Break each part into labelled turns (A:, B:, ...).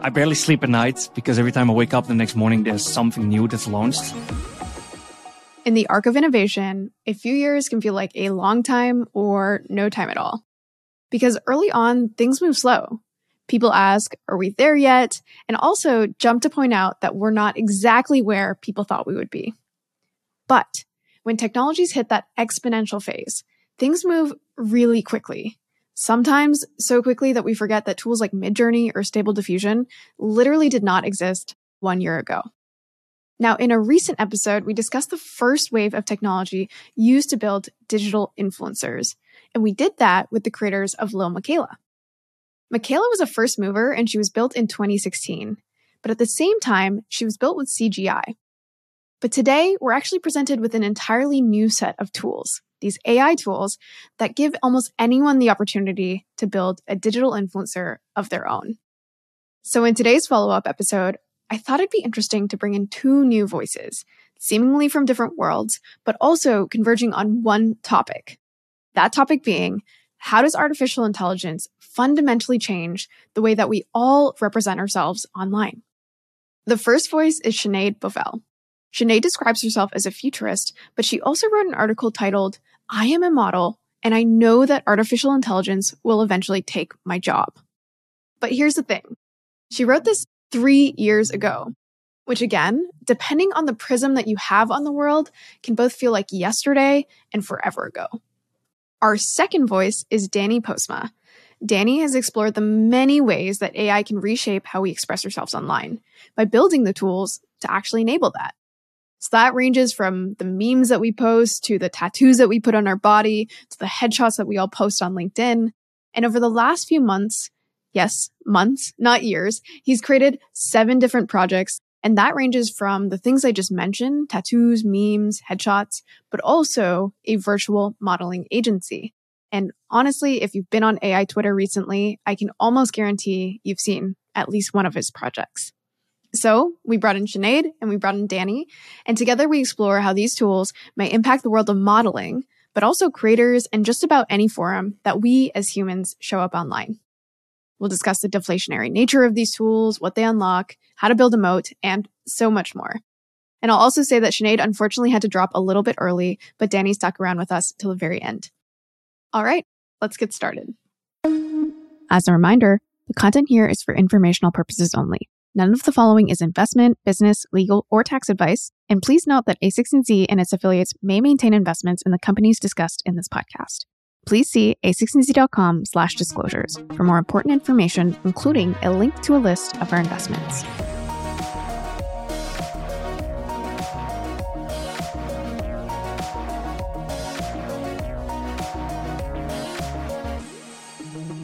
A: I barely sleep at night because every time I wake up the next morning, there's something new that's launched.
B: In the arc of innovation, a few years can feel like a long time or no time at all. Because early on, things move slow. People ask, are we there yet? And also jump to point out that we're not exactly where people thought we would be. But when technologies hit that exponential phase, things move really quickly. Sometimes so quickly that we forget that tools like Midjourney or Stable Diffusion literally did not exist one year ago. Now, in a recent episode, we discussed the first wave of technology used to build digital influencers. And we did that with the creators of Lil Miquela. Miquela was a first mover and she was built in 2016. But at the same time, she was built with CGI. But today, we're actually presented with an entirely new set of tools, these AI tools that give almost anyone the opportunity to build a digital influencer of their own. So in today's follow up episode, I thought it'd be interesting to bring in two new voices, seemingly from different worlds, but also converging on one topic. That topic being, how does artificial intelligence fundamentally change the way that we all represent ourselves online? The first voice is Sinead Bovell. Sinead describes herself as a futurist, but she also wrote an article titled, I am a model, and I know that artificial intelligence will eventually take my job. But here's the thing. She wrote this three years ago, which again, depending on the prism that you have on the world, can both feel like yesterday and forever ago. Our second voice is Danny Postma. Danny has explored the many ways that AI can reshape how we express ourselves online by building the tools to actually enable that. So that ranges from the memes that we post to the tattoos that we put on our body to the headshots that we all post on LinkedIn. And over the last few months, yes, months, not years, he's created seven different projects. And that ranges from the things I just mentioned, tattoos, memes, headshots, but also a virtual modeling agency. And honestly, if you've been on AI Twitter recently, I can almost guarantee you've seen at least one of his projects. So we brought in Sinead and we brought in Danny, and together we explore how these tools may impact the world of modeling, but also creators and just about any forum that we as humans show up online. We'll discuss the deflationary nature of these tools, what they unlock, how to build a moat, and so much more. And I'll also say that Sinead unfortunately had to drop a little bit early, but Danny stuck around with us till the very end. All right, let's get started. As a reminder, the content here is for informational purposes only. None of the following is investment, business, legal, or tax advice. And please note that A16Z and its affiliates may maintain investments in the companies discussed in this podcast. Please see a16z.com slash disclosures for more important information, including a link to a list of our investments.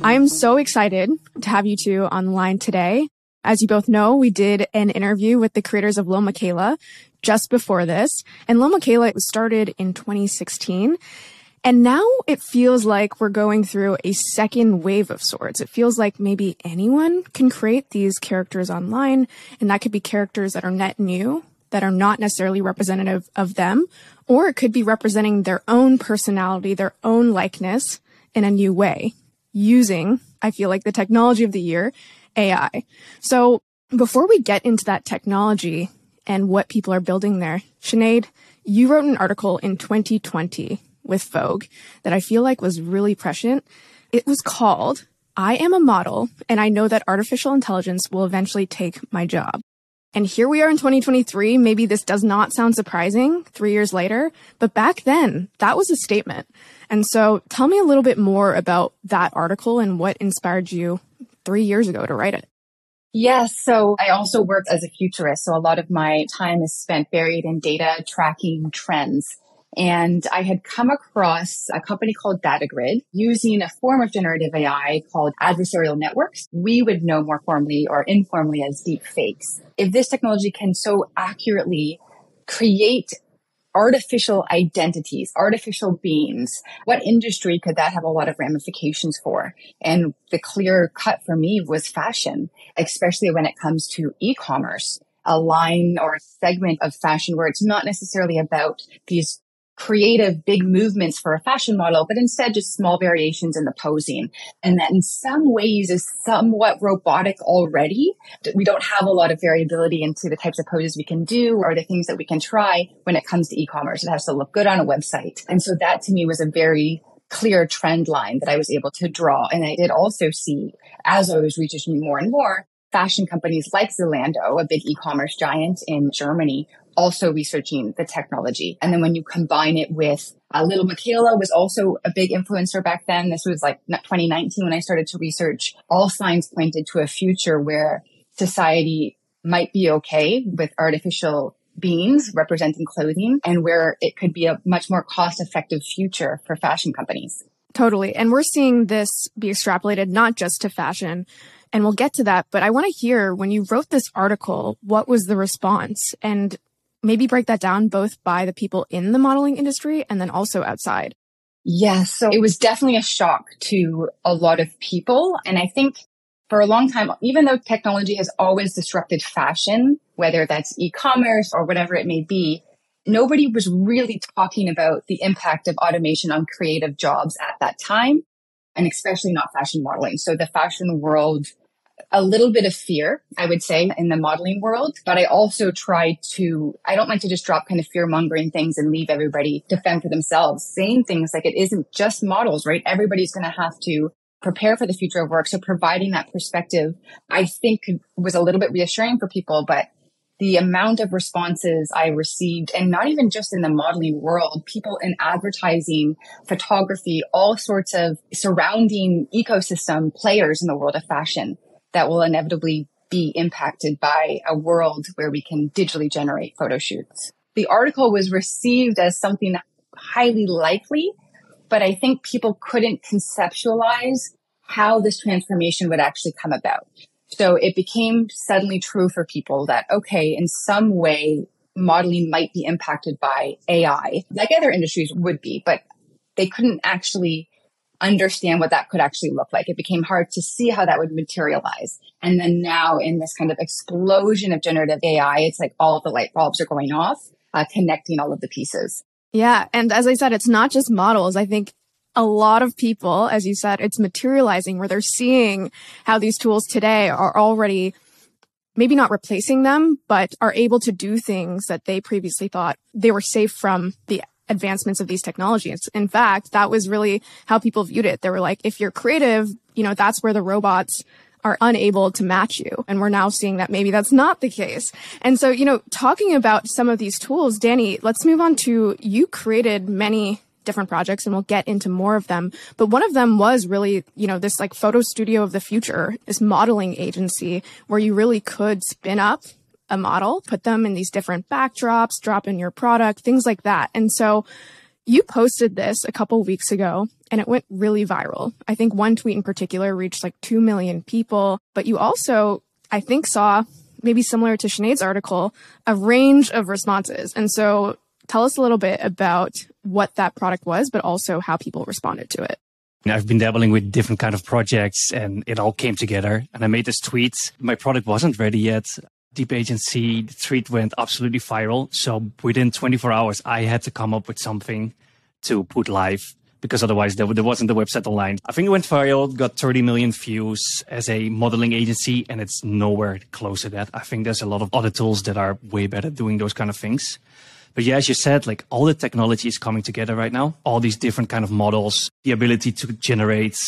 B: I am so excited to have you two on the line today. As you both know, we did an interview with the creators of Lil Miquela just before this. And Lil Miquela was started in 2016. And now it feels like we're going through a second wave of sorts. It feels like maybe anyone can create these characters online, and that could be characters that are net new, that are not necessarily representative of them, or it could be representing their own personality, their own likeness in a new way, using, I feel like, the technology of the year AI. So before we get into that technology and what people are building there, Sinead, you wrote an article in 2020 with Vogue that I feel like was really prescient. It was called I am a model and I know that artificial intelligence will eventually take my job. And here we are in 2023. Maybe this does not sound surprising three years later, but back then that was a statement. And so tell me a little bit more about that article and what inspired you three years ago to write it?
C: Yes. So I also work as a futurist. So a lot of my time is spent buried in data tracking trends. And I had come across a company called DataGrid using a form of generative AI called adversarial networks. We would know more formally or informally as deep fakes. If this technology can so accurately create artificial identities, artificial beings. What industry could that have a lot of ramifications for? And the clear cut for me was fashion, especially when it comes to e-commerce, a line or a segment of fashion where it's not necessarily about these creative big movements for a fashion model, but instead just small variations in the posing. And that in some ways is somewhat robotic already. We don't have a lot of variability into the types of poses we can do or the things that we can try when it comes to e-commerce. It has to look good on a website. And so that to me was a very clear trend line that I was able to draw. And I did also see as I was researching more and more, fashion companies like Zalando, a big e-commerce giant in Germany, also researching the technology. And then when you combine it with uh, little Miquela was also a big influencer back then. This was like 2019 when I started to research. All signs pointed to a future where society might be okay with artificial beings representing clothing and where it could be a much more cost effective future for fashion companies.
B: Totally. And we're seeing this be extrapolated not just to fashion, and we'll get to that. But I want to hear when you wrote this article, what was the response? And maybe break that down both by the people in the modeling industry and then also outside.
C: Yes. So it was definitely a shock to a lot of people. And I think for a long time, even though technology has always disrupted fashion, whether that's e-commerce or whatever it may be, nobody was really talking about the impact of automation on creative jobs at that time, and especially not fashion modeling. So the fashion world, a little bit of fear, I would say, in the modeling world. But I also try to, I don't like to just drop kind of fear mongering things and leave everybody to fend for themselves, saying things like it isn't just models, right? Everybody's going to have to prepare for the future of work. So providing that perspective, I think was a little bit reassuring for people, but the amount of responses I received, and not even just in the modeling world, people in advertising, photography, all sorts of surrounding ecosystem players in the world of fashion that will inevitably be impacted by a world where we can digitally generate photo shoots. The article was received as something highly likely, but I think people couldn't conceptualize how this transformation would actually come about. So it became suddenly true for people that, okay, in some way, modeling might be impacted by AI, like other industries would be, but they couldn't actually understand what that could actually look like. It became hard to see how that would materialize. And then now in this kind of explosion of generative AI, it's like all the light bulbs are going off, uh, connecting all of the pieces.
B: Yeah. And as I said, it's not just models. I think a lot of people, as you said, it's materializing where they're seeing how these tools today are already maybe not replacing them, but are able to do things that they previously thought they were safe from the advancements of these technologies. In fact, that was really how people viewed it. They were like, if you're creative, you know, that's where the robots are unable to match you. And we're now seeing that maybe that's not the case. And so, you know, talking about some of these tools, Danny, let's move on to you created many different projects and we'll get into more of them. But one of them was really, you know, this like photo studio of the future, this modeling agency where you really could spin up a model, put them in these different backdrops, drop in your product, things like that. And so you posted this a couple weeks ago and it went really viral. I think one tweet in particular reached like 2 million people, but you also, I think, saw maybe similar to Sinead's article, a range of responses. And so tell us a little bit about what that product was, but also how people responded to it.
A: I've been dabbling with different kind of projects and it all came together and I made this tweet. My product wasn't ready yet. Deep Agency, the tweet went absolutely viral. So within 24 hours, I had to come up with something to put live because otherwise there, there wasn't the website online. I think it went viral, got 30 million views as a modeling agency, and it's nowhere close to that. I think there's a lot of other tools that are way better doing those kind of things. But yeah, as you said, like all the technology is coming together right now. All these different kind of models, the ability to generate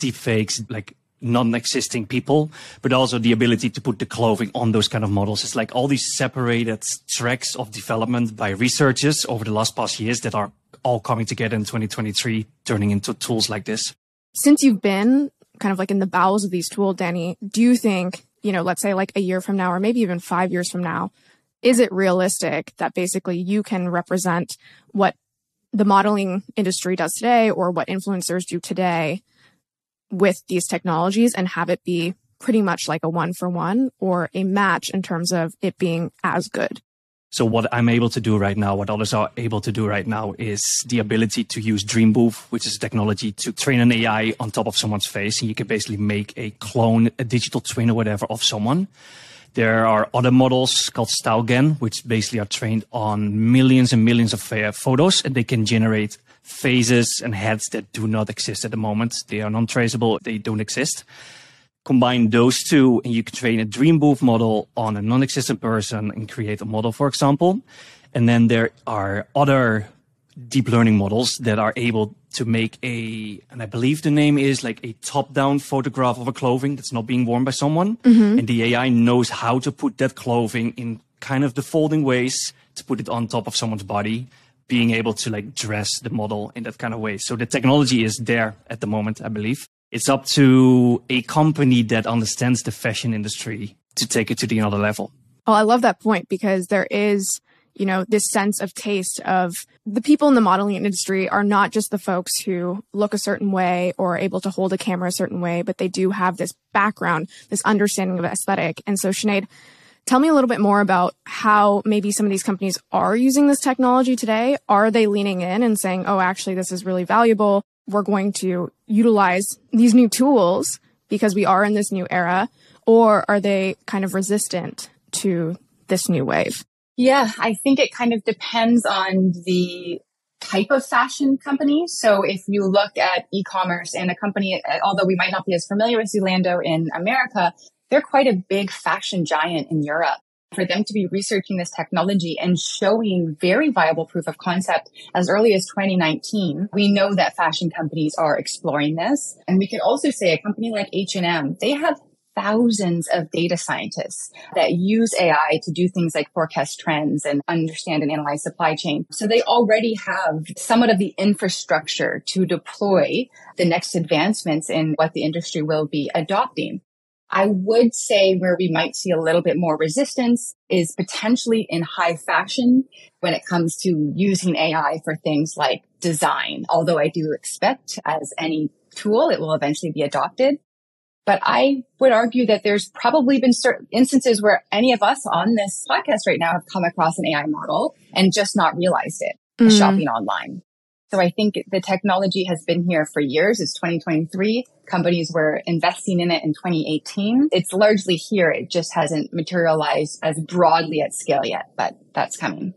A: deepfakes, like non-existing people, but also the ability to put the clothing on those kind of models. It's like all these separated tracks of development by researchers over the last past years that are all coming together in 2023, turning into tools like this.
B: Since you've been kind of like in the bowels of these tools, Danny, do you think, you know, let's say like a year from now, or maybe even five years from now, is it realistic that basically you can represent what the modeling industry does today or what influencers do today with these technologies and have it be pretty much like a one for one or a match in terms of it being as good?
A: So what I'm able to do right now, what others are able to do right now is the ability to use Dreambooth, which is a technology to train an AI on top of someone's face. And you can basically make a clone, a digital twin or whatever of someone There are other models called StyleGAN, which basically are trained on millions and millions of photos, and they can generate faces and heads that do not exist at the moment. They are non-traceable. They don't exist. Combine those two and you can train a Dreambooth model on a non-existent person and create a model, for example. And then there are other deep learning models that are able to make a, and I believe the name is like a top down photograph of a clothing that's not being worn by someone. Mm-hmm. And the AI knows how to put that clothing in kind of the folding ways to put it on top of someone's body, being able to like dress the model in that kind of way. So the technology is there at the moment, I believe. It's up to a company that understands the fashion industry to take it to the other level.
B: Oh, I love that point because there is you know, this sense of taste of the people in the modeling industry are not just the folks who look a certain way or are able to hold a camera a certain way, but they do have this background, this understanding of aesthetic. And so, Sinead, tell me a little bit more about how maybe some of these companies are using this technology today. Are they leaning in and saying, oh, actually, this is really valuable? We're going to utilize these new tools because we are in this new era. Or are they kind of resistant to this new wave?
C: Yeah, I think it kind of depends on the type of fashion company. So if you look at e-commerce and a company, although we might not be as familiar with Zalando in America, they're quite a big fashion giant in Europe. For them to be researching this technology and showing very viable proof of concept as early as 2019, we know that fashion companies are exploring this. And we could also say a company like H&M, they have thousands of data scientists that use AI to do things like forecast trends and understand and analyze supply chain. So they already have somewhat of the infrastructure to deploy the next advancements in what the industry will be adopting. I would say where we might see a little bit more resistance is potentially in high fashion when it comes to using AI for things like design. Although I do expect as any tool, it will eventually be adopted. But I would argue that there's probably been certain instances where any of us on this podcast right now have come across an AI model and just not realized it mm. shopping online. So I think the technology has been here for years. It's 2023. Companies were investing in it in 2018. It's largely here. It just hasn't materialized as broadly at scale yet, but that's coming.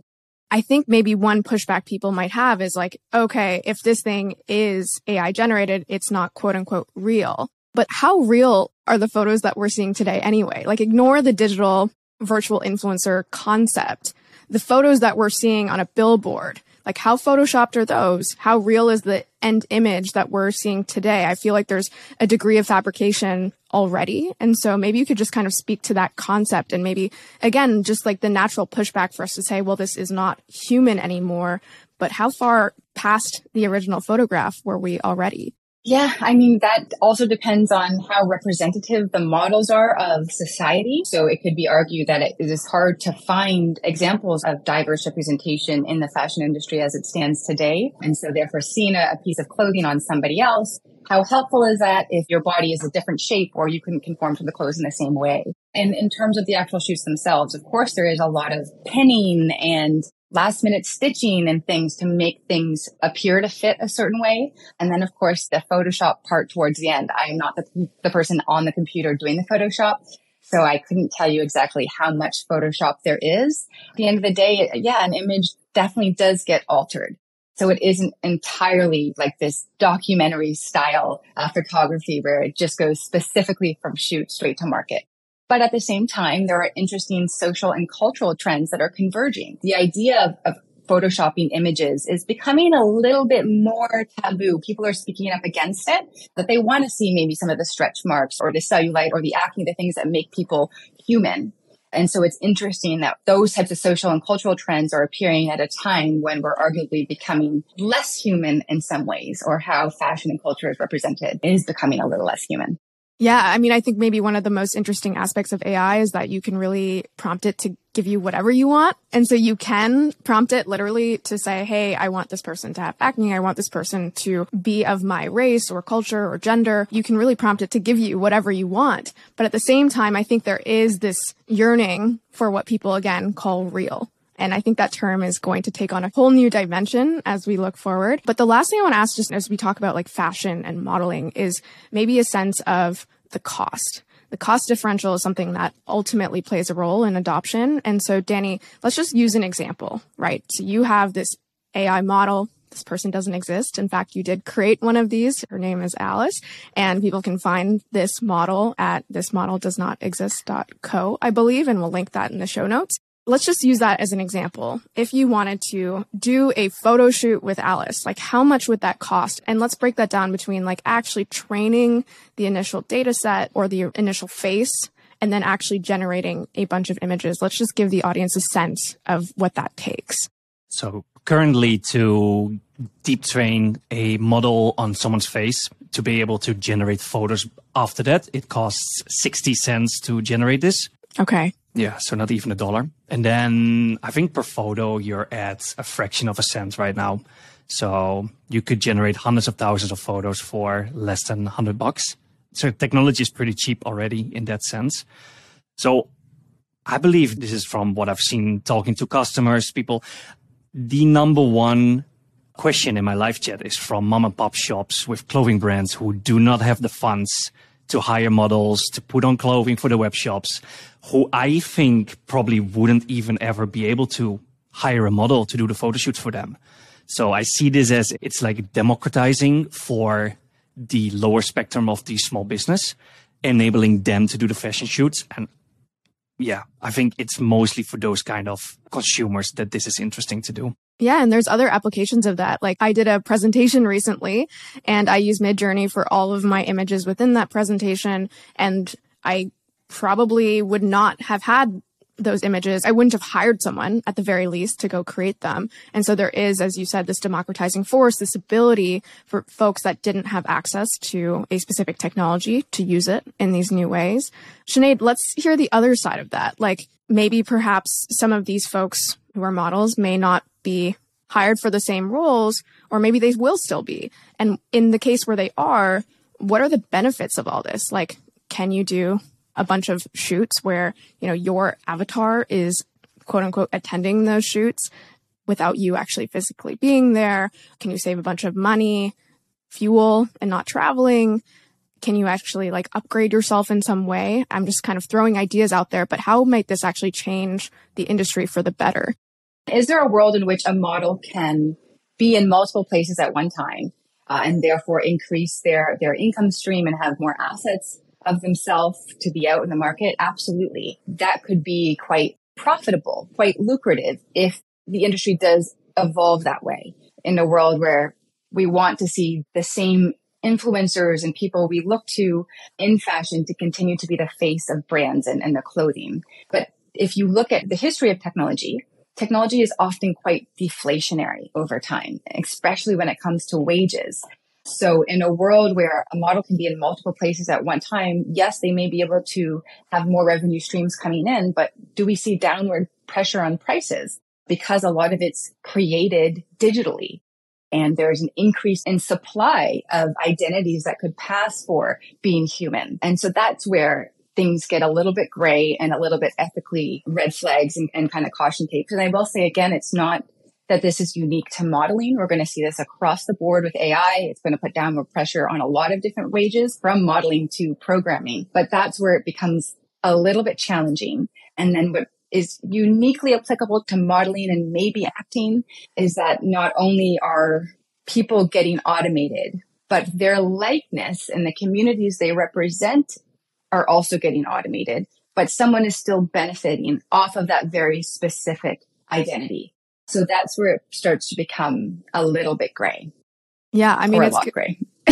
B: I think maybe one pushback people might have is like, okay, if this thing is AI generated, it's not quote unquote real. But how real are the photos that we're seeing today anyway? Like ignore the digital virtual influencer concept. The photos that we're seeing on a billboard, like how photoshopped are those? How real is the end image that we're seeing today? I feel like there's a degree of fabrication already. And so maybe you could just kind of speak to that concept and maybe again, just like the natural pushback for us to say, well, this is not human anymore. But how far past the original photograph were we already?
C: Yeah, I mean, that also depends on how representative the models are of society. So it could be argued that it is hard to find examples of diverse representation in the fashion industry as it stands today. And so therefore seeing a, a piece of clothing on somebody else, how helpful is that if your body is a different shape or you couldn't conform to the clothes in the same way? And in terms of the actual shoots themselves, of course, there is a lot of pinning and last minute stitching and things to make things appear to fit a certain way. And then, of course, the Photoshop part towards the end. I am not the, the person on the computer doing the Photoshop. So I couldn't tell you exactly how much Photoshop there is. At the end of the day, yeah, an image definitely does get altered. So it isn't entirely like this documentary style uh, photography where it just goes specifically from shoot straight to market. But at the same time, there are interesting social and cultural trends that are converging. The idea of, of photoshopping images is becoming a little bit more taboo. People are speaking up against it, that they want to see maybe some of the stretch marks or the cellulite or the acne, the things that make people human. And so it's interesting that those types of social and cultural trends are appearing at a time when we're arguably becoming less human in some ways, or how fashion and culture is represented is becoming a little less human.
B: Yeah. I mean, I think maybe one of the most interesting aspects of AI is that you can really prompt it to give you whatever you want. And so you can prompt it literally to say, Hey, I want this person to have acne. I want this person to be of my race or culture or gender. You can really prompt it to give you whatever you want. But at the same time, I think there is this yearning for what people again call real. And I think that term is going to take on a whole new dimension as we look forward. But the last thing I want to ask, just as we talk about like fashion and modeling, is maybe a sense of the cost. the cost differential is something that ultimately plays a role in adoption. And so, Danny, let's just use an example, right? So you have this AI model. This person doesn't exist. In fact, you did create one of these. Her name is Alice and people can find this model at thismodeldoesnotexist.co, I believe, and we'll link that in the show notes let's just use that as an example. If you wanted to do a photo shoot with Alice, like how much would that cost? And let's break that down between like actually training the initial data set or the initial face and then actually generating a bunch of images. Let's just give the audience a sense of what that takes.
A: So currently to deep train a model on someone's face to be able to generate photos after that, it costs 60 cents to generate this.
B: Okay.
A: Yeah, so not even a dollar. And then I think per photo, you're at a fraction of a cent right now. So you could generate hundreds of thousands of photos for less than 100 bucks. So technology is pretty cheap already in that sense. So I believe this is from what I've seen talking to customers, people. The number one question in my live chat is from mom and pop shops with clothing brands who do not have the funds to hire models, to put on clothing for the web shops, who I think probably wouldn't even ever be able to hire a model to do the photo shoots for them. So I see this as it's like democratizing for the lower spectrum of the small business, enabling them to do the fashion shoots. And yeah, I think it's mostly for those kind of consumers that this is interesting to do.
B: Yeah, and there's other applications of that. Like I did a presentation recently and I use Midjourney for all of my images within that presentation and I probably would not have had those images. I wouldn't have hired someone at the very least to go create them. And so there is, as you said, this democratizing force, this ability for folks that didn't have access to a specific technology to use it in these new ways. Sinead, let's hear the other side of that. Like maybe perhaps some of these folks who are models may not be hired for the same roles, or maybe they will still be. And in the case where they are, what are the benefits of all this? Like, can you do a bunch of shoots where, you know, your avatar is quote unquote attending those shoots without you actually physically being there? Can you save a bunch of money, fuel, and not traveling? Can you actually like upgrade yourself in some way? I'm just kind of throwing ideas out there, but how might this actually change the industry for the better?
C: Is there a world in which a model can be in multiple places at one time uh, and therefore increase their, their income stream and have more assets of themselves to be out in the market? Absolutely. That could be quite profitable, quite lucrative if the industry does evolve that way in a world where we want to see the same influencers and people we look to in fashion to continue to be the face of brands and, and the clothing. But if you look at the history of technology, technology is often quite deflationary over time, especially when it comes to wages. So in a world where a model can be in multiple places at one time, yes, they may be able to have more revenue streams coming in, but do we see downward pressure on prices? Because a lot of it's created digitally and there's an increase in supply of identities that could pass for being human. And so that's where things get a little bit gray and a little bit ethically red flags and, and kind of caution tape. And I will say again, it's not that this is unique to modeling. We're going to see this across the board with AI. It's going to put downward pressure on a lot of different wages from modeling to programming, but that's where it becomes a little bit challenging. And then what is uniquely applicable to modeling and maybe acting is that not only are people getting automated, but their likeness and the communities they represent are also getting automated, but someone is still benefiting off of that very specific identity. So that's where it starts to become a little bit gray.
B: Yeah, I mean,
C: it's gray.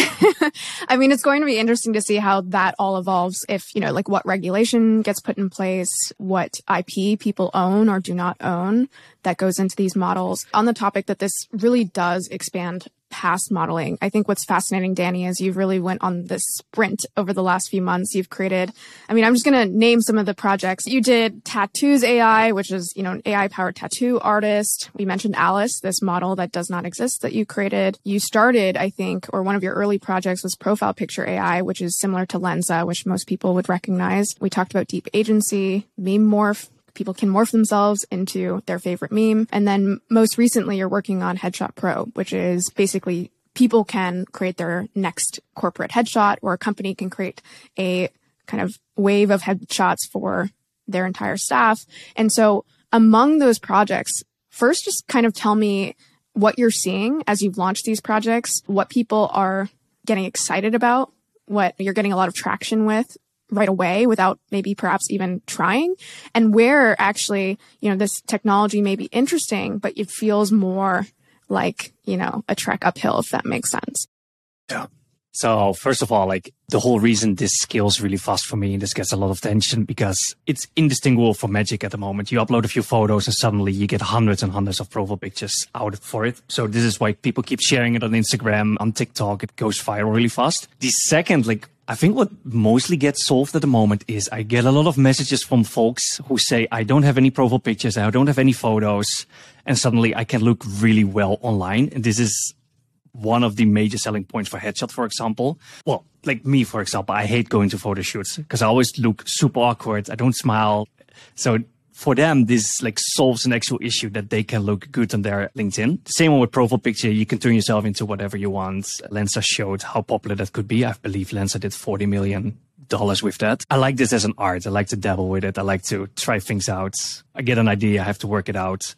B: I mean, it's going to be interesting to see how that all evolves. If, you know, like what regulation gets put in place, what IP people own or do not own that goes into these models. On the topic that this really does expand past modeling. I think what's fascinating, Danny, is you've really went on this sprint over the last few months. You've created, I mean, I'm just going to name some of the projects. You did Tattoos AI, which is, you know, an AI powered tattoo artist. We mentioned Alice, this model that does not exist that you created. You started, I think, or one of your early projects was Profile Picture AI, which is similar to Lensa, which most people would recognize. We talked about Deep Agency, Meme Morph, people can morph themselves into their favorite meme. And then most recently, you're working on Headshot Pro, which is basically people can create their next corporate headshot or a company can create a kind of wave of headshots for their entire staff. And so among those projects, first just kind of tell me what you're seeing as you've launched these projects, what people are getting excited about, what you're getting a lot of traction with right away without maybe perhaps even trying and where actually, you know, this technology may be interesting, but it feels more like, you know, a trek uphill, if that makes sense.
A: Yeah. So first of all, like the whole reason this scales really fast for me and this gets a lot of attention because it's indistinguishable from magic at the moment. You upload a few photos and suddenly you get hundreds and hundreds of profile pictures out for it. So this is why people keep sharing it on Instagram, on TikTok. It goes viral really fast. The second, like I think what mostly gets solved at the moment is I get a lot of messages from folks who say, I don't have any profile pictures. I don't have any photos. And suddenly I can look really well online. And this is one of the major selling points for headshot, for example. Well, like me, for example, I hate going to photo shoots because I always look super awkward. I don't smile. So for them, this like solves an actual issue that they can look good on their LinkedIn. Same one with profile picture. You can turn yourself into whatever you want. Lensa showed how popular that could be. I believe Lensa did 40 million dollars with that. I like this as an art. I like to dabble with it. I like to try things out. I get an idea. I have to work it out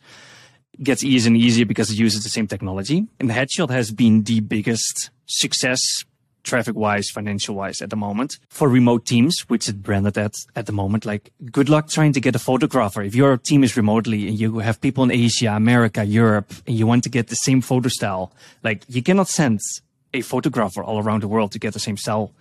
A: gets easier and easier because it uses the same technology. And the Headshot has been the biggest success traffic wise, financial wise at the moment for remote teams, which is branded at at the moment. Like good luck trying to get a photographer. If your team is remotely and you have people in Asia, America, Europe, and you want to get the same photo style, like you cannot send a photographer all around the world to get the same style.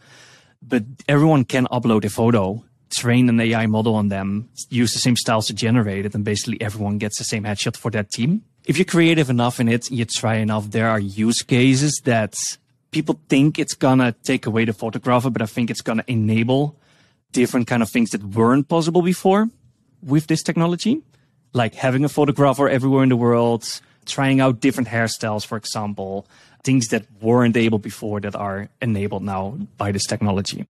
A: But everyone can upload a photo train an AI model on them, use the same styles to generate it, and basically everyone gets the same headshot for that team. If you're creative enough in it, you try enough, there are use cases that people think it's gonna take away the photographer, but I think it's gonna enable different kind of things that weren't possible before with this technology, like having a photographer everywhere in the world, trying out different hairstyles, for example, things that weren't able before that are enabled now by this technology.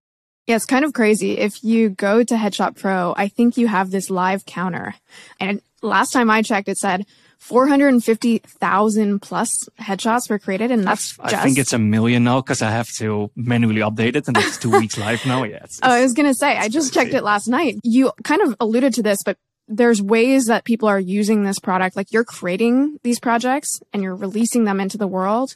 B: Yeah, it's kind of crazy. If you go to Headshot Pro, I think you have this live counter. And last time I checked, it said 450,000 plus headshots were created. And that's
A: I
B: just...
A: think it's a million now because I have to manually update it and it's two weeks live now. Yeah. It's,
B: oh, I was going to say, I just crazy. checked it last night. You kind of alluded to this, but there's ways that people are using this product. Like you're creating these projects and you're releasing them into the world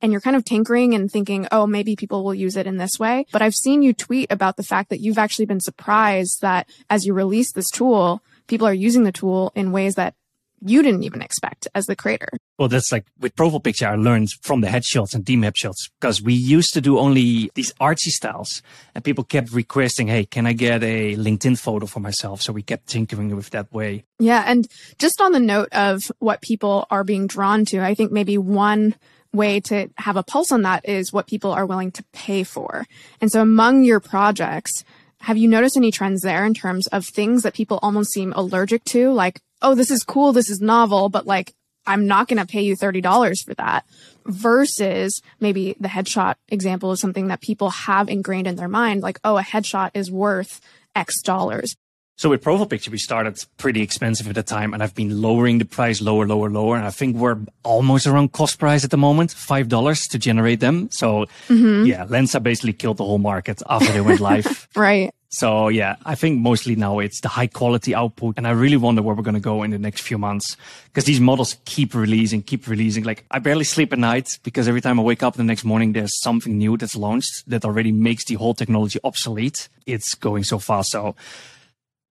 B: and you're kind of tinkering and thinking, oh, maybe people will use it in this way. But I've seen you tweet about the fact that you've actually been surprised that as you release this tool, people are using the tool in ways that you didn't even expect as the creator.
A: Well, that's like with profile picture, I learned from the headshots and team headshots because we used to do only these artsy styles and people kept requesting, Hey, can I get a LinkedIn photo for myself? So we kept tinkering with that way.
B: Yeah. And just on the note of what people are being drawn to, I think maybe one way to have a pulse on that is what people are willing to pay for. And so among your projects, have you noticed any trends there in terms of things that people almost seem allergic to? Like, oh, this is cool. This is novel, but like, I'm not going to pay you $30 for that versus maybe the headshot example is something that people have ingrained in their mind. Like, oh, a headshot is worth X dollars.
A: So with profile picture, we started pretty expensive at the time and I've been lowering the price lower, lower, lower. And I think we're almost around cost price at the moment, $5 to generate them. So mm-hmm. yeah, Lensa basically killed the whole market after they went live.
B: right.
A: So yeah, I think mostly now it's the high quality output. And I really wonder where we're going to go in the next few months because these models keep releasing, keep releasing. Like I barely sleep at night because every time I wake up the next morning, there's something new that's launched that already makes the whole technology obsolete. It's going so fast. So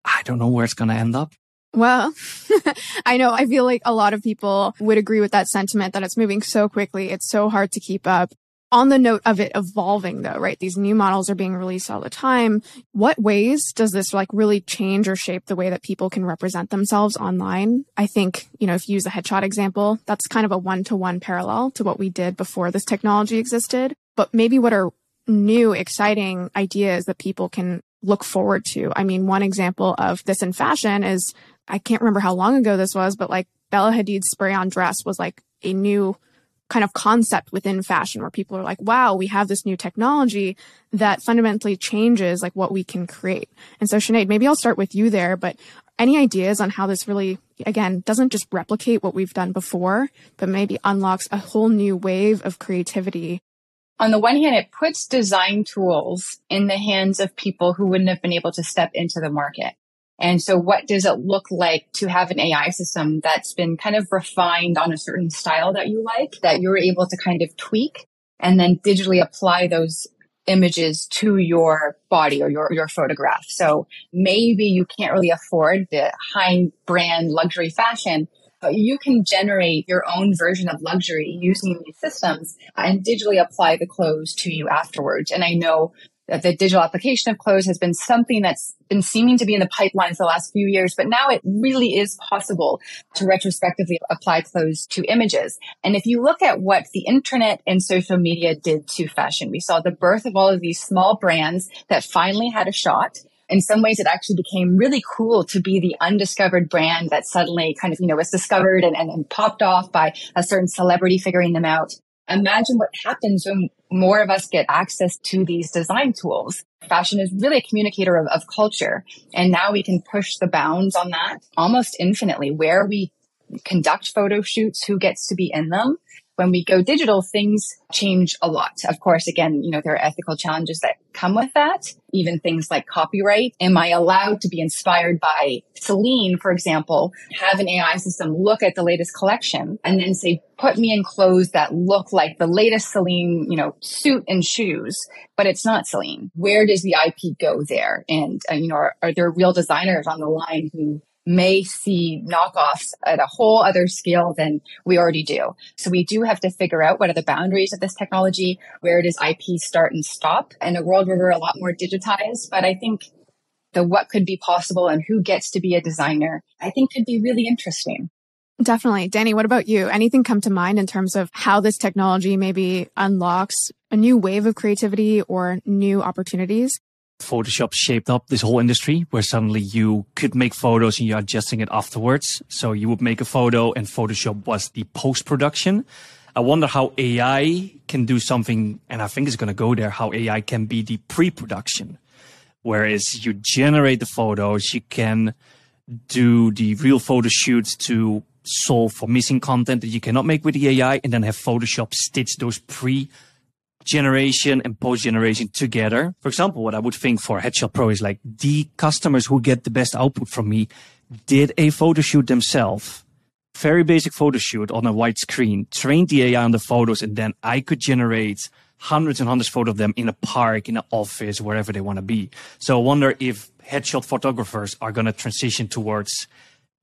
A: I don't know where it's going to end up.
B: Well, I know. I feel like a lot of people would agree with that sentiment that it's moving so quickly. It's so hard to keep up. On the note of it evolving though, right? These new models are being released all the time. What ways does this like really change or shape the way that people can represent themselves online? I think, you know, if you use the headshot example, that's kind of a one to one parallel to what we did before this technology existed. But maybe what are new, exciting ideas that people can look forward to. I mean, one example of this in fashion is I can't remember how long ago this was, but like Bella Hadid's spray on dress was like a new kind of concept within fashion where people are like, wow, we have this new technology that fundamentally changes like what we can create. And so Sinead, maybe I'll start with you there, but any ideas on how this really, again, doesn't just replicate what we've done before, but maybe unlocks a whole new wave of creativity
C: on the one hand, it puts design tools in the hands of people who wouldn't have been able to step into the market. And so what does it look like to have an AI system that's been kind of refined on a certain style that you like, that you're able to kind of tweak and then digitally apply those images to your body or your, your photograph. So maybe you can't really afford the high brand luxury fashion, but you can generate your own version of luxury using these systems and digitally apply the clothes to you afterwards. And I know Uh, the digital application of clothes has been something that's been seeming to be in the pipelines the last few years, but now it really is possible to retrospectively apply clothes to images. And if you look at what the internet and social media did to fashion, we saw the birth of all of these small brands that finally had a shot in some ways it actually became really cool to be the undiscovered brand that suddenly kind of, you know, was discovered and, and, and, popped off by a certain celebrity figuring them out. Imagine what happens when more of us get access to these design tools. Fashion is really a communicator of, of culture. And now we can push the bounds on that almost infinitely where we conduct photo shoots, who gets to be in them, when we go digital, things change a lot. Of course, again, you know, there are ethical challenges that come with that. Even things like copyright. Am I allowed to be inspired by Celine, for example, have an AI system look at the latest collection and then say, put me in clothes that look like the latest Celine, you know, suit and shoes, but it's not Celine. Where does the IP go there? And, uh, you know, are, are there real designers on the line who may see knockoffs at a whole other scale than we already do. So we do have to figure out what are the boundaries of this technology, where does IP start and stop in a world where we're a lot more digitized. But I think the what could be possible and who gets to be a designer, I think could be really interesting.
B: Definitely. Danny, what about you? Anything come to mind in terms of how this technology maybe unlocks a new wave of creativity or new opportunities?
A: Photoshop shaped up this whole industry where suddenly you could make photos and you're adjusting it afterwards. So you would make a photo and Photoshop was the post production. I wonder how AI can do something, and I think it's going to go there, how AI can be the pre production. Whereas you generate the photos, you can do the real photo shoots to solve for missing content that you cannot make with the AI and then have Photoshop stitch those pre generation and post generation together. For example, what I would think for Headshot Pro is like the customers who get the best output from me did a photo shoot themselves. Very basic photo shoot on a white screen, trained the AI on the photos, and then I could generate hundreds and hundreds of photos of them in a park, in an office, wherever they want to be. So I wonder if headshot photographers are going to transition towards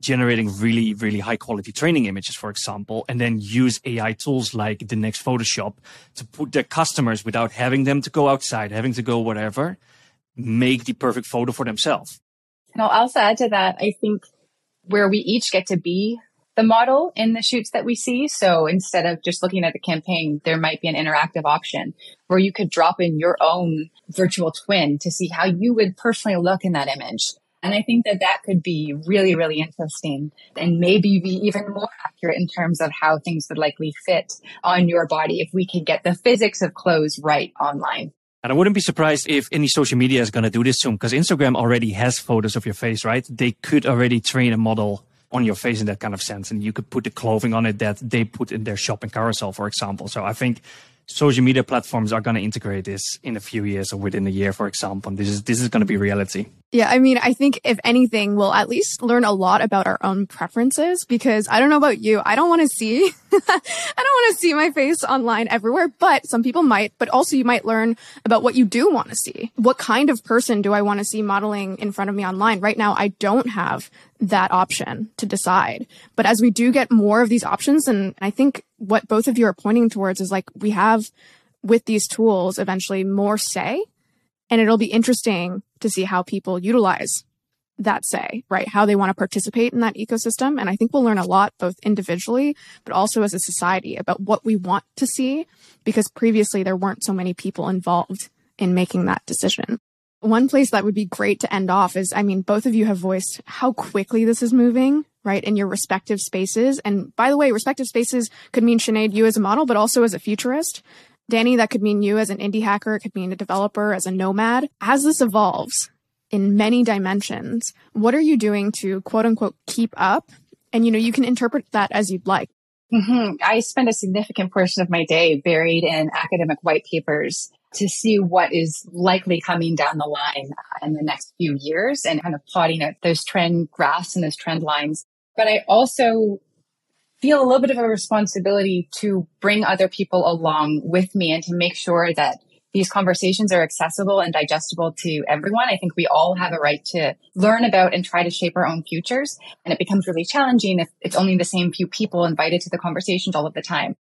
A: generating really, really high quality training images, for example, and then use AI tools like the next Photoshop to put their customers without having them to go outside, having to go whatever, make the perfect photo for themselves.
C: And I'll also add to that, I think where we each get to be the model in the shoots that we see. So instead of just looking at the campaign, there might be an interactive option where you could drop in your own virtual twin to see how you would personally look in that image and I think that that could be really, really interesting and maybe be even more accurate in terms of how things would likely fit on your body if we could get the physics of clothes right online.
A: And I wouldn't be surprised if any social media is going to do this soon because Instagram already has photos of your face, right? They could already train a model on your face in that kind of sense. And you could put the clothing on it that they put in their shopping carousel, for example. So I think social media platforms are going to integrate this in a few years or within a year, for example. This is this is going to be reality.
B: Yeah, I mean, I think if anything, we'll at least learn a lot about our own preferences because I don't know about you. I don't want to see, I don't want to see my face online everywhere, but some people might, but also you might learn about what you do want to see. What kind of person do I want to see modeling in front of me online? Right now, I don't have that option to decide. But as we do get more of these options, and I think what both of you are pointing towards is like we have with these tools eventually more say and it'll be interesting to see how people utilize that say, right? How they want to participate in that ecosystem. And I think we'll learn a lot, both individually, but also as a society about what we want to see, because previously there weren't so many people involved in making that decision. One place that would be great to end off is, I mean, both of you have voiced how quickly this is moving, right? In your respective spaces. And by the way, respective spaces could mean Sinead, you as a model, but also as a futurist. Danny, that could mean you as an indie hacker. It could mean a developer as a nomad. As this evolves in many dimensions, what are you doing to quote unquote keep up? And, you know, you can interpret that as you'd like.
C: Mm-hmm. I spend a significant portion of my day buried in academic white papers to see what is likely coming down the line in the next few years and kind of plotting out those trend graphs and those trend lines. But I also feel a little bit of a responsibility to bring other people along with me and to make sure that these conversations are accessible and digestible to everyone. I think we all have a right to learn about and try to shape our own futures. And it becomes really challenging if it's only the same few people invited to the conversations all of the time.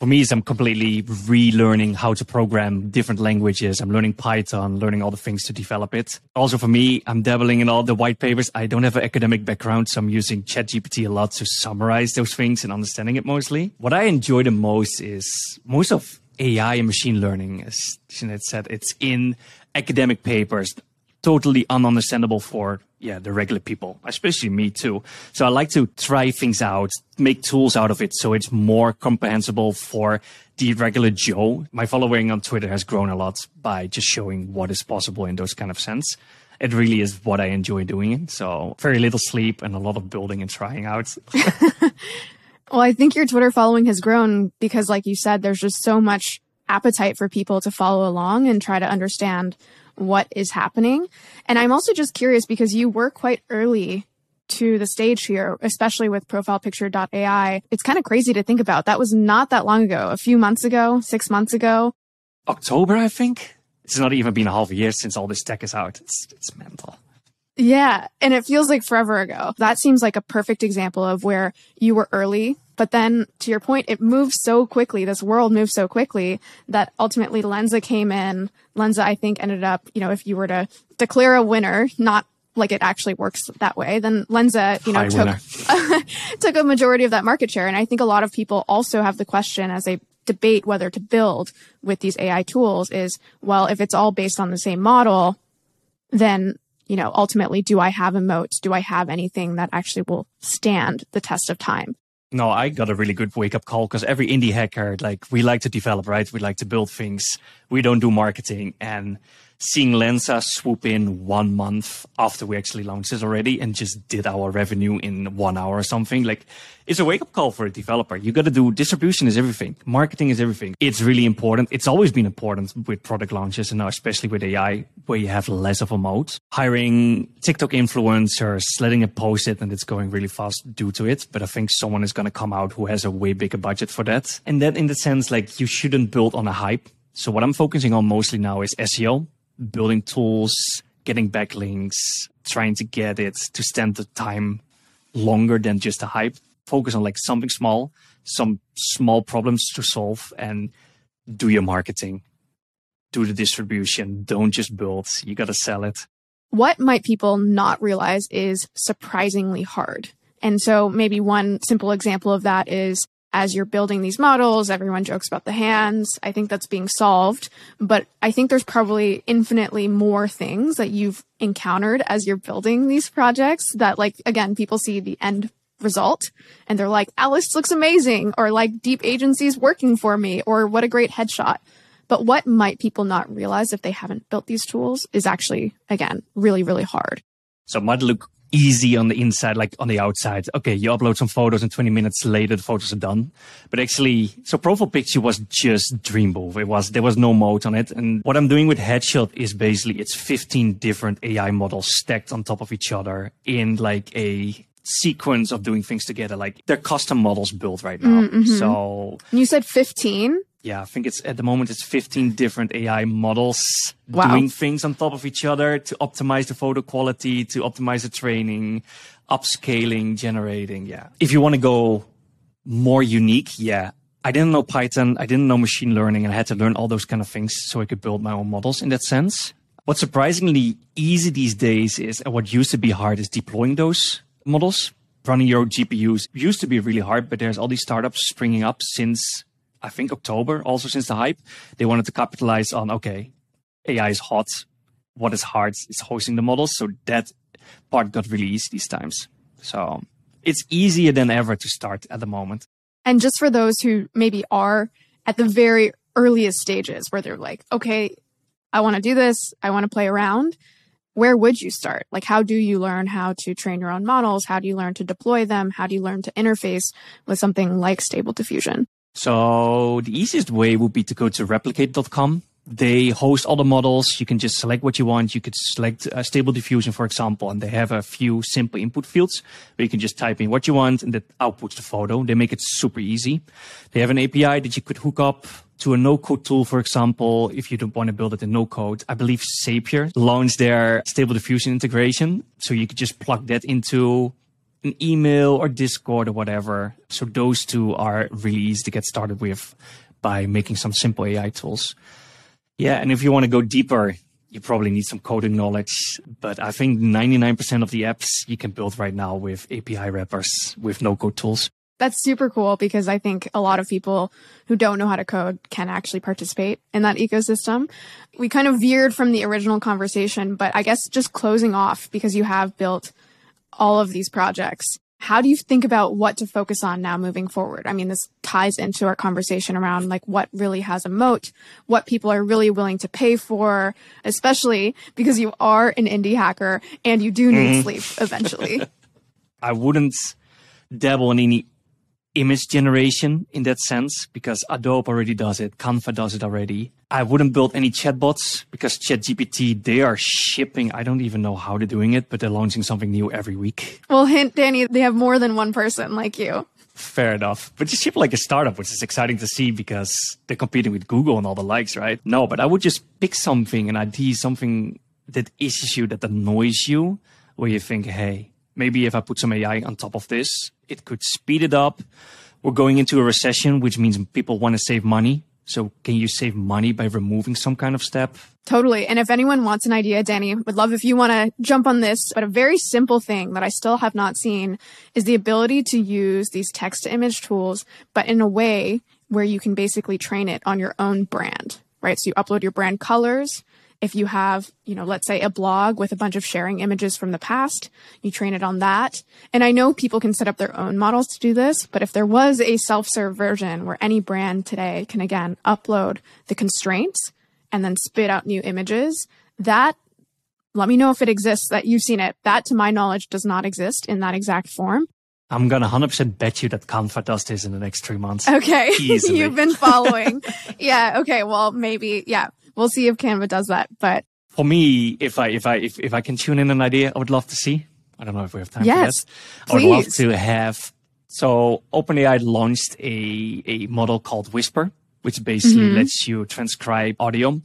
A: For me, is I'm completely relearning how to program different languages. I'm learning Python, learning all the things to develop it. Also for me, I'm dabbling in all the white papers. I don't have an academic background, so I'm using ChatGPT a lot to summarize those things and understanding it mostly. What I enjoy the most is most of AI and machine learning, as Jeanette said, it's in academic papers, totally ununderstandable for yeah the regular people, especially me too. So I like to try things out, make tools out of it, so it's more comprehensible for the regular Joe. My following on Twitter has grown a lot by just showing what is possible in those kind of sense. It really is what I enjoy doing. So very little sleep and a lot of building and trying out.
B: Well, I think your Twitter following has grown because, like you said, there's just so much appetite for people to follow along and try to understand what is happening. And I'm also just curious because you were quite early to the stage here, especially with profilepicture.ai. It's kind of crazy to think about. That was not that long ago, a few months ago, six months ago.
A: October, I think. It's not even been a half a year since all this tech is out. It's, it's mental.
B: Yeah. And it feels like forever ago. That seems like a perfect example of where you were early. But then to your point, it moves so quickly. This world moves so quickly that ultimately Lensa came in. Lensa, I think, ended up, you know, if you were to declare a winner, not like it actually works that way, then Lensa, you know, took, took a majority of that market share. And I think a lot of people also have the question as they debate whether to build with these AI tools is, well, if it's all based on the same model, then you know, ultimately, do I have a moat? Do I have anything that actually will stand the test of time?
A: No, I got a really good wake up call because every indie hacker, like we like to develop, right? We like to build things. We don't do marketing. And seeing Lensa swoop in one month after we actually launched this already and just did our revenue in one hour or something, like it's a wake up call for a developer. You got to do distribution is everything. Marketing is everything. It's really important. It's always been important with product launches and now especially with AI where you have less of a moat. Hiring TikTok influencers, letting it post it and it's going really fast due to it. But I think someone is going to come out who has a way bigger budget for that. And that in the sense, like you shouldn't build on a hype. So what I'm focusing on mostly now is SEO building tools, getting backlinks, trying to get it to stand the time longer than just a hype. Focus on like something small, some small problems to solve and do your marketing, do the distribution. Don't just build. You got to sell it.
B: What might people not realize is surprisingly hard. And so maybe one simple example of that is as you're building these models, everyone jokes about the hands. I think that's being solved, but I think there's probably infinitely more things that you've encountered as you're building these projects that like, again, people see the end result and they're like, Alice looks amazing or like Deep Agency's working for me or what a great headshot. But what might people not realize if they haven't built these tools is actually, again, really, really hard.
A: So look easy on the inside, like on the outside. Okay, you upload some photos and 20 minutes later the photos are done. But actually, so profile picture was just Dreambooth. It was, there was no mode on it. And what I'm doing with Headshot is basically it's 15 different AI models stacked on top of each other in like a sequence of doing things together. Like they're custom models built right now. Mm-hmm. So
B: you said 15?
A: Yeah, I think it's at the moment it's 15 different AI models wow. doing things on top of each other to optimize the photo quality, to optimize the training, upscaling, generating. Yeah. If you want to go more unique, yeah. I didn't know Python. I didn't know machine learning and I had to learn all those kind of things so I could build my own models in that sense. What's surprisingly easy these days is what used to be hard is deploying those models. Running your GPUs used to be really hard, but there's all these startups springing up since I think October, also since the hype, they wanted to capitalize on, okay, AI is hot. What is hard is hosting the models. So that part got released these times. So it's easier than ever to start at the moment.
B: And just for those who maybe are at the very earliest stages where they're like, okay, I want to do this. I want to play around. where would you start? Like, how do you learn how to train your own models? How do you learn to deploy them? How do you learn to interface with something like Stable Diffusion?
A: So the easiest way would be to go to replicate.com. They host all the models. You can just select what you want. You could select uh, stable diffusion, for example, and they have a few simple input fields where you can just type in what you want and that outputs the photo. They make it super easy. They have an API that you could hook up to a no code tool, for example, if you don't want to build it in no code. I believe Zapier launched their stable diffusion integration. So you could just plug that into an email or Discord or whatever. So those two are really easy to get started with by making some simple AI tools. Yeah, and if you want to go deeper, you probably need some coding knowledge. But I think 99% of the apps you can build right now with API wrappers, with no code tools.
B: That's super cool because I think a lot of people who don't know how to code can actually participate in that ecosystem. We kind of veered from the original conversation, but I guess just closing off because you have built all of these projects. How do you think about what to focus on now moving forward? I mean, this ties into our conversation around like what really has a moat, what people are really willing to pay for, especially because you are an indie hacker and you do need mm. sleep eventually.
A: I wouldn't dabble in any image generation in that sense because Adobe already does it. Canva does it already. I wouldn't build any chatbots because ChatGPT, they are shipping. I don't even know how they're doing it, but they're launching something new every week.
B: Well, hint, Danny, they have more than one person like you.
A: Fair enough. But you ship like a startup, which is exciting to see because they're competing with Google and all the likes, right? No, but I would just pick something, an idea, something that issues you, that annoys you, where you think, hey, maybe if I put some AI on top of this, it could speed it up. We're going into a recession, which means people want to save money. So can you save money by removing some kind of step?
B: Totally. And if anyone wants an idea, Danny, would love if you want to jump on this. But a very simple thing that I still have not seen is the ability to use these text to image tools, but in a way where you can basically train it on your own brand, right? So you upload your brand colors, if you have, you know, let's say a blog with a bunch of sharing images from the past, you train it on that. And I know people can set up their own models to do this, but if there was a self-serve version where any brand today can again upload the constraints and then spit out new images, that let me know if it exists that you've seen it. That to my knowledge does not exist in that exact form.
A: I'm gonna 100% bet you that Canva does this in the next three months.
B: Okay, you've been following. yeah. Okay. Well, maybe. Yeah we'll see if Canva does that. But
A: for me, if I if I if, if I can tune in an idea, I would love to see. I don't know if we have time
B: yes,
A: for this. I would love to have. So OpenAI launched a a model called Whisper, which basically mm-hmm. lets you transcribe audio,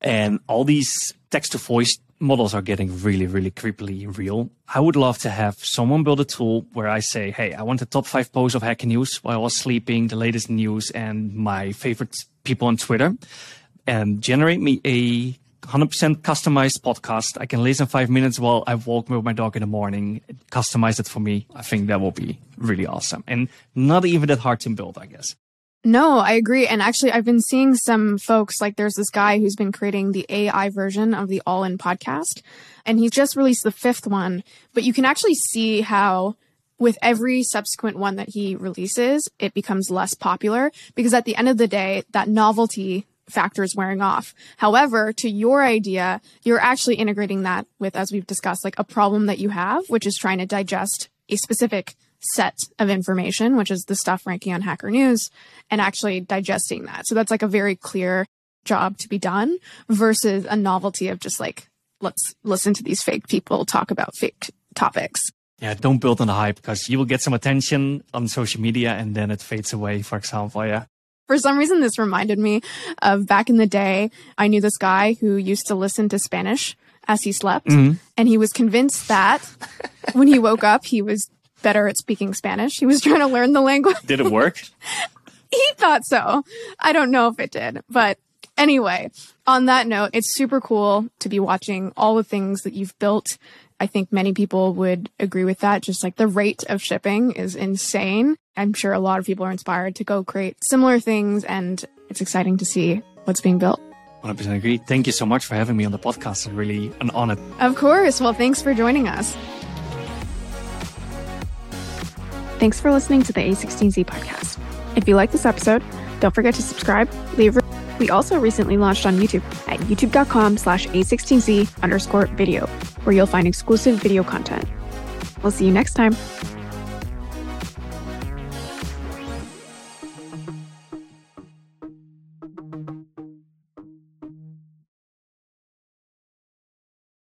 A: and all these text to voice models are getting really, really creepily real. I would love to have someone build a tool where I say, Hey, I want the top five posts of Hacker News while I was sleeping, the latest news and my favorite people on Twitter and generate me a 100% customized podcast. I can listen five minutes while I walk with my dog in the morning. Customize it for me. I think that will be really awesome and not even that hard to build, I guess.
B: No, I agree. And actually, I've been seeing some folks like there's this guy who's been creating the AI version of the All In podcast, and he's just released the fifth one. But you can actually see how with every subsequent one that he releases, it becomes less popular because at the end of the day, that novelty factor is wearing off. However, to your idea, you're actually integrating that with, as we've discussed, like a problem that you have, which is trying to digest a specific set of information, which is the stuff ranking on Hacker News, and actually digesting that. So that's like a very clear job to be done versus a novelty of just like, let's listen to these fake people talk about fake topics.
A: Yeah, don't build on the hype because you will get some attention on social media and then it fades away, for example. Yeah.
B: For some reason, this reminded me of back in the day. I knew this guy who used to listen to Spanish as he slept, mm-hmm. and he was convinced that when he woke up, he was better at speaking Spanish. He was trying to learn the language.
A: Did it work?
B: he thought so. I don't know if it did, but anyway, on that note, it's super cool to be watching all the things that you've built I think many people would agree with that. Just like the rate of shipping is insane. I'm sure a lot of people are inspired to go create similar things, and it's exciting to see what's being built.
A: 100% agree. Thank you so much for having me on the podcast. It's really an honor.
B: Of course. Well, thanks for joining us. Thanks for listening to the A16Z podcast. If you like this episode, don't forget to subscribe, leave We also recently launched on YouTube at youtube.com slash a16z underscore video, where you'll find exclusive video content. We'll see you next time.